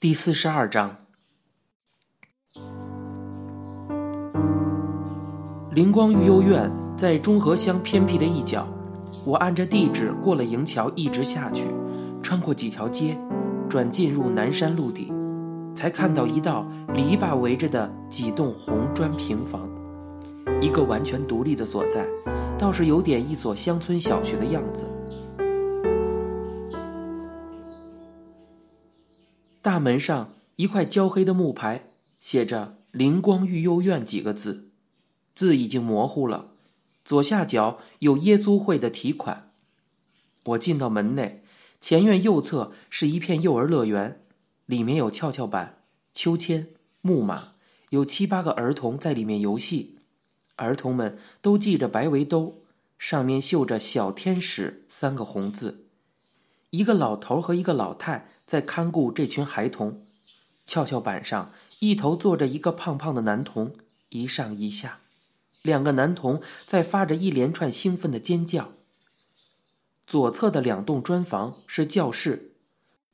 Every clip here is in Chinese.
第四十二章，灵光育幼院在中和乡偏僻的一角。我按着地址过了营桥，一直下去，穿过几条街，转进入南山路底，才看到一道篱笆围着的几栋红砖平房，一个完全独立的所在，倒是有点一所乡村小学的样子。大门上一块焦黑的木牌，写着“灵光育幼院”几个字，字已经模糊了。左下角有耶稣会的题款。我进到门内，前院右侧是一片幼儿乐园，里面有跷跷板、秋千、木马，有七八个儿童在里面游戏。儿童们都系着白围兜，上面绣着“小天使”三个红字。一个老头和一个老太在看顾这群孩童。跷跷板上一头坐着一个胖胖的男童，一上一下，两个男童在发着一连串兴奋的尖叫。左侧的两栋砖房是教室，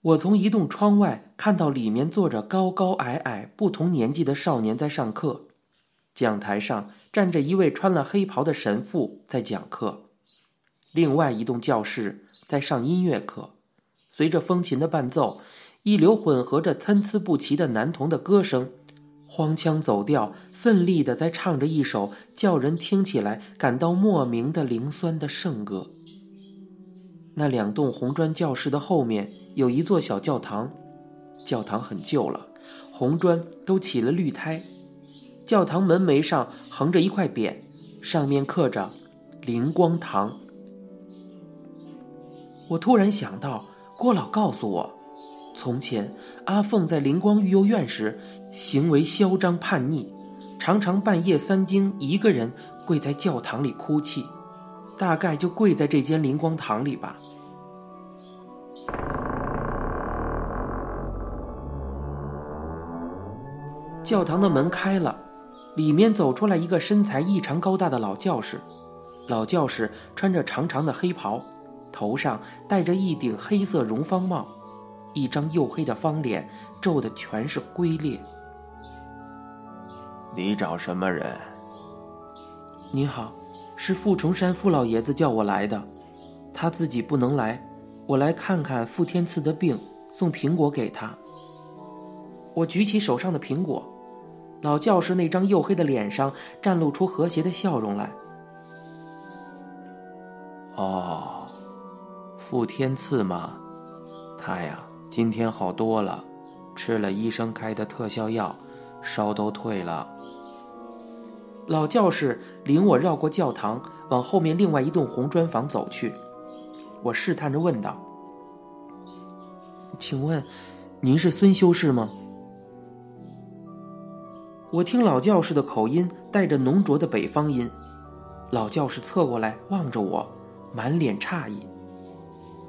我从一栋窗外看到里面坐着高高矮矮不同年纪的少年在上课，讲台上站着一位穿了黑袍的神父在讲课。另外一栋教室。在上音乐课，随着风琴的伴奏，一流混合着参差不齐的男童的歌声，荒腔走调，奋力的在唱着一首叫人听起来感到莫名的灵酸的圣歌。那两栋红砖教室的后面有一座小教堂，教堂很旧了，红砖都起了绿苔，教堂门楣上横着一块匾，上面刻着“灵光堂”。我突然想到，郭老告诉我，从前阿凤在灵光育幼院时，行为嚣张叛逆，常常半夜三更一个人跪在教堂里哭泣，大概就跪在这间灵光堂里吧。教堂的门开了，里面走出来一个身材异常高大的老教士，老教士穿着长长的黑袍。头上戴着一顶黑色绒方帽，一张黝黑的方脸皱的全是龟裂。你找什么人？你好，是傅崇山傅老爷子叫我来的，他自己不能来，我来看看傅天赐的病，送苹果给他。我举起手上的苹果，老教士那张黝黑的脸上绽露出和谐的笑容来。哦。傅天赐吗？他呀，今天好多了，吃了医生开的特效药，烧都退了。老教士领我绕过教堂，往后面另外一栋红砖房走去。我试探着问道：“请问，您是孙修士吗？”我听老教士的口音带着浓浊的北方音。老教士侧过来望着我，满脸诧异。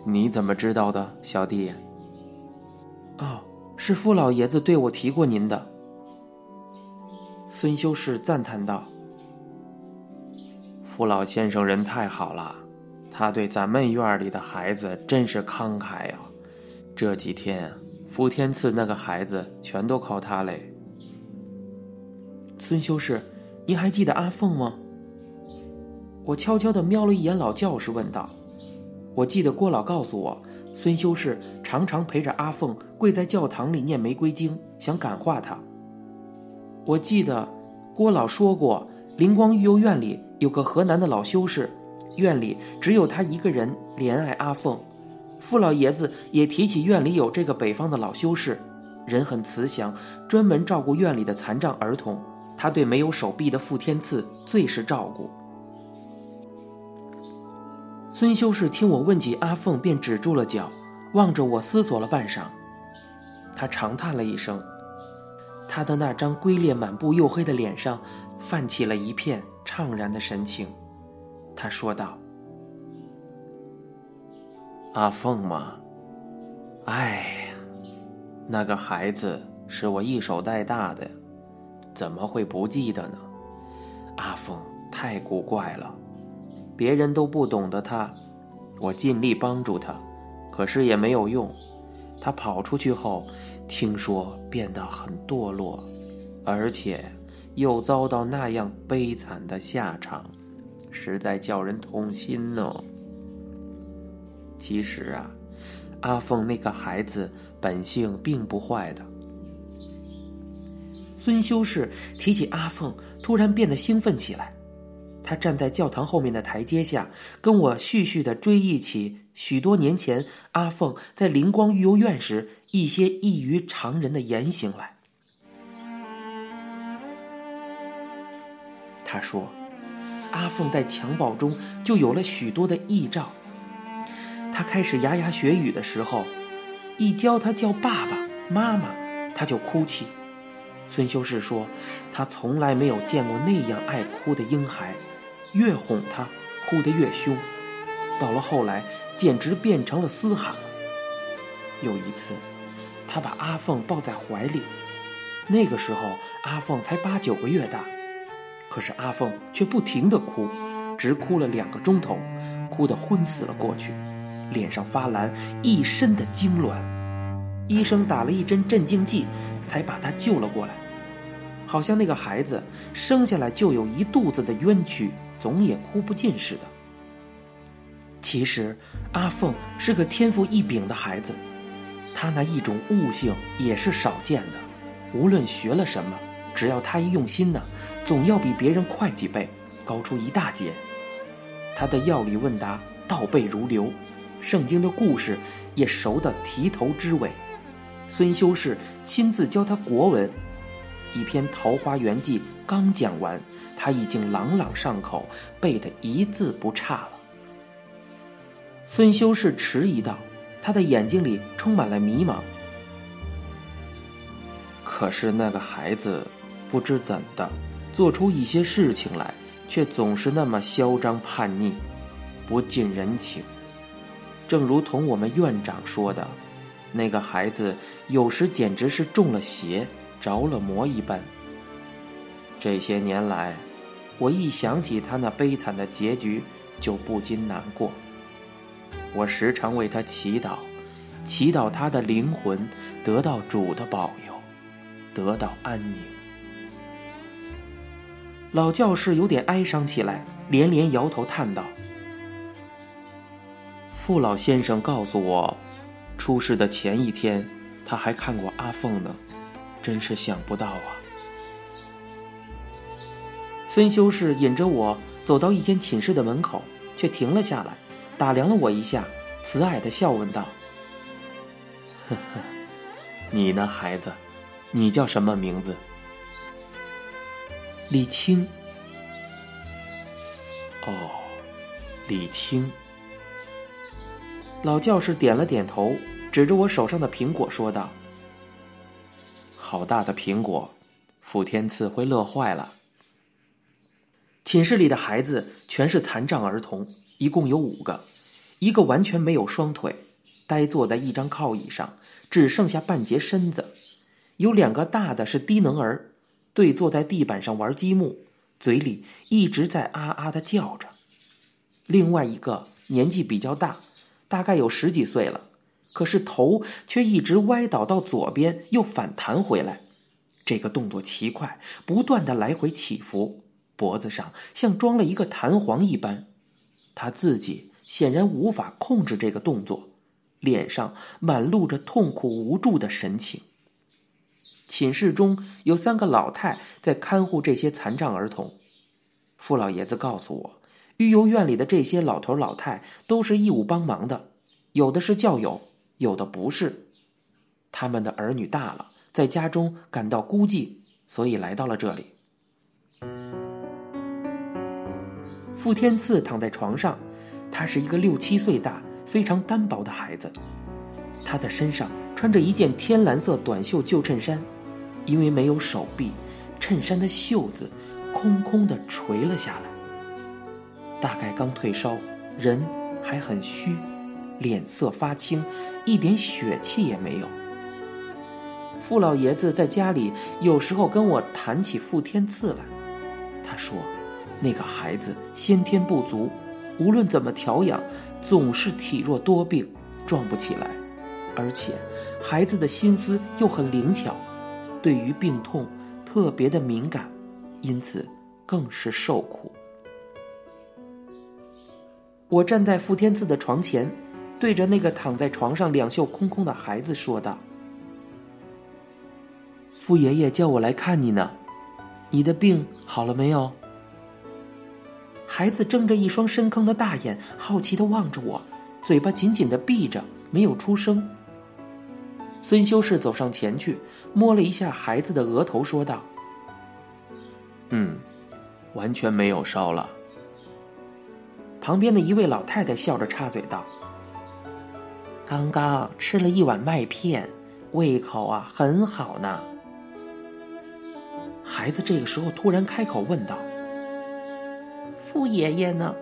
你怎么知道的，小弟？哦，是傅老爷子对我提过您的。孙修士赞叹道：“傅老先生人太好了，他对咱们院里的孩子真是慷慨呀。这几天，傅天赐那个孩子全都靠他嘞。”孙修士，您还记得阿凤吗？我悄悄的瞄了一眼老教士，问道。我记得郭老告诉我，孙修士常常陪着阿凤跪在教堂里念玫瑰经，想感化她。我记得郭老说过，灵光育幼院里有个河南的老修士，院里只有他一个人怜爱阿凤。傅老爷子也提起院里有这个北方的老修士，人很慈祥，专门照顾院里的残障儿童。他对没有手臂的傅天赐最是照顾。孙修士听我问起阿凤，便止住了脚，望着我思索了半晌。他长叹了一声，他的那张龟裂满布、黝黑的脸上泛起了一片怅然的神情。他说道：“阿凤嘛，哎呀，那个孩子是我一手带大的，怎么会不记得呢？阿凤太古怪了。”别人都不懂得他，我尽力帮助他，可是也没有用。他跑出去后，听说变得很堕落，而且又遭到那样悲惨的下场，实在叫人痛心呢。其实啊，阿凤那个孩子本性并不坏的。孙修士提起阿凤，突然变得兴奋起来。他站在教堂后面的台阶下，跟我絮絮的追忆起许多年前阿凤在灵光育幼院时一些异于常人的言行来。他说，阿凤在襁褓中就有了许多的异兆。他开始牙牙学语的时候，一教他叫爸爸妈妈，他就哭泣。孙修士说，他从来没有见过那样爱哭的婴孩。越哄他，哭得越凶，到了后来，简直变成了嘶喊。有一次，他把阿凤抱在怀里，那个时候阿凤才八九个月大，可是阿凤却不停地哭，直哭了两个钟头，哭得昏死了过去，脸上发蓝，一身的痉挛。医生打了一针镇静剂，才把他救了过来。好像那个孩子生下来就有一肚子的冤屈。总也哭不尽似的。其实，阿凤是个天赋异禀的孩子，他那一种悟性也是少见的。无论学了什么，只要他一用心呢，总要比别人快几倍，高出一大截。他的药理问答倒背如流，圣经的故事也熟得提头知尾。孙修士亲自教他国文。一篇《桃花源记》刚讲完，他已经朗朗上口，背得一字不差了。孙修士迟疑道：“他的眼睛里充满了迷茫。可是那个孩子，不知怎的，做出一些事情来，却总是那么嚣张叛逆，不近人情。正如同我们院长说的，那个孩子有时简直是中了邪。”着了魔一般。这些年来，我一想起他那悲惨的结局，就不禁难过。我时常为他祈祷，祈祷他的灵魂得到主的保佑，得到安宁。老教士有点哀伤起来，连连摇头叹道：“傅老先生告诉我，出事的前一天，他还看过阿凤呢。”真是想不到啊！孙修士引着我走到一间寝室的门口，却停了下来，打量了我一下，慈爱的笑问道：“呵呵，你呢，孩子？你叫什么名字？”李青。哦，李青。老教士点了点头，指着我手上的苹果说道。好大的苹果，傅天赐会乐坏了。寝室里的孩子全是残障儿童，一共有五个，一个完全没有双腿，呆坐在一张靠椅上，只剩下半截身子；有两个大的是低能儿，对坐在地板上玩积木，嘴里一直在啊啊的叫着；另外一个年纪比较大，大概有十几岁了。可是头却一直歪倒到左边，又反弹回来，这个动作奇快，不断的来回起伏，脖子上像装了一个弹簧一般。他自己显然无法控制这个动作，脸上满露着痛苦无助的神情。寝室中有三个老太在看护这些残障儿童。傅老爷子告诉我，育幼院里的这些老头老太都是义务帮忙的，有的是教友。有的不是，他们的儿女大了，在家中感到孤寂，所以来到了这里。傅天赐躺在床上，他是一个六七岁大、非常单薄的孩子。他的身上穿着一件天蓝色短袖旧衬衫，因为没有手臂，衬衫的袖子空空的垂了下来。大概刚退烧，人还很虚。脸色发青，一点血气也没有。傅老爷子在家里有时候跟我谈起傅天赐来，他说，那个孩子先天不足，无论怎么调养，总是体弱多病，壮不起来。而且孩子的心思又很灵巧，对于病痛特别的敏感，因此更是受苦。我站在傅天赐的床前，对着那个躺在床上两袖空空的孩子说道：“傅爷爷叫我来看你呢，你的病好了没有？”孩子睁着一双深坑的大眼，好奇的望着我，嘴巴紧紧的闭着，没有出声。孙修士走上前去，摸了一下孩子的额头，说道：“嗯，完全没有烧了。”旁边的一位老太太笑着插嘴道：“刚刚吃了一碗麦片，胃口啊很好呢。”孩子这个时候突然开口问道。傅爷爷呢？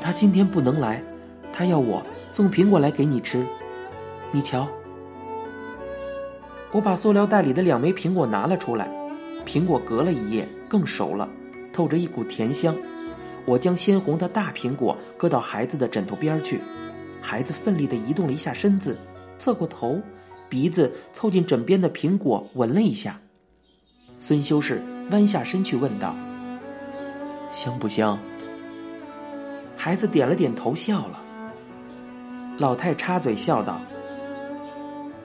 他今天不能来，他要我送苹果来给你吃。你瞧，我把塑料袋里的两枚苹果拿了出来，苹果隔了一夜更熟了，透着一股甜香。我将鲜红的大苹果搁到孩子的枕头边去，孩子奋力地移动了一下身子，侧过头，鼻子凑近枕边的苹果闻了一下。孙修士弯下身去问道。香不香？孩子点了点头，笑了。老太插嘴笑道：“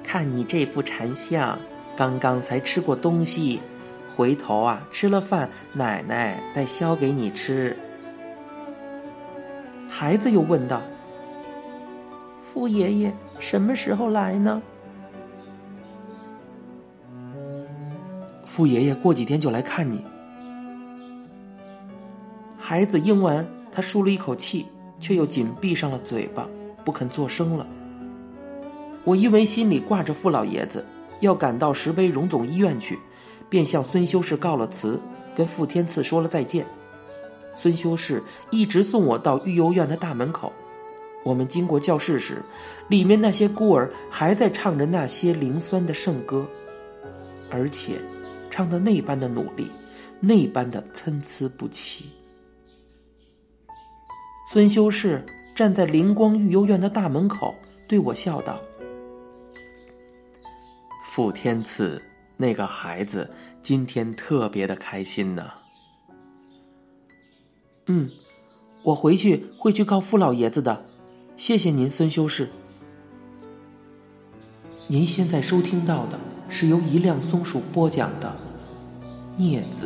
看你这副馋相，刚刚才吃过东西，回头啊吃了饭，奶奶再削给你吃。”孩子又问道：“傅爷爷什么时候来呢？”傅爷爷过几天就来看你。孩子应完，他舒了一口气，却又紧闭上了嘴巴，不肯作声了。我因为心里挂着傅老爷子，要赶到石碑荣总医院去，便向孙修士告了辞，跟傅天赐说了再见。孙修士一直送我到育幼院的大门口。我们经过教室时，里面那些孤儿还在唱着那些灵酸的圣歌，而且唱的那般的努力，那般的参差不齐。孙修士站在灵光育幼院的大门口，对我笑道：“傅天赐，那个孩子今天特别的开心呢。”“嗯，我回去会去告傅老爷子的。谢谢您，孙修士。”您现在收听到的是由一辆松鼠播讲的《镊子》。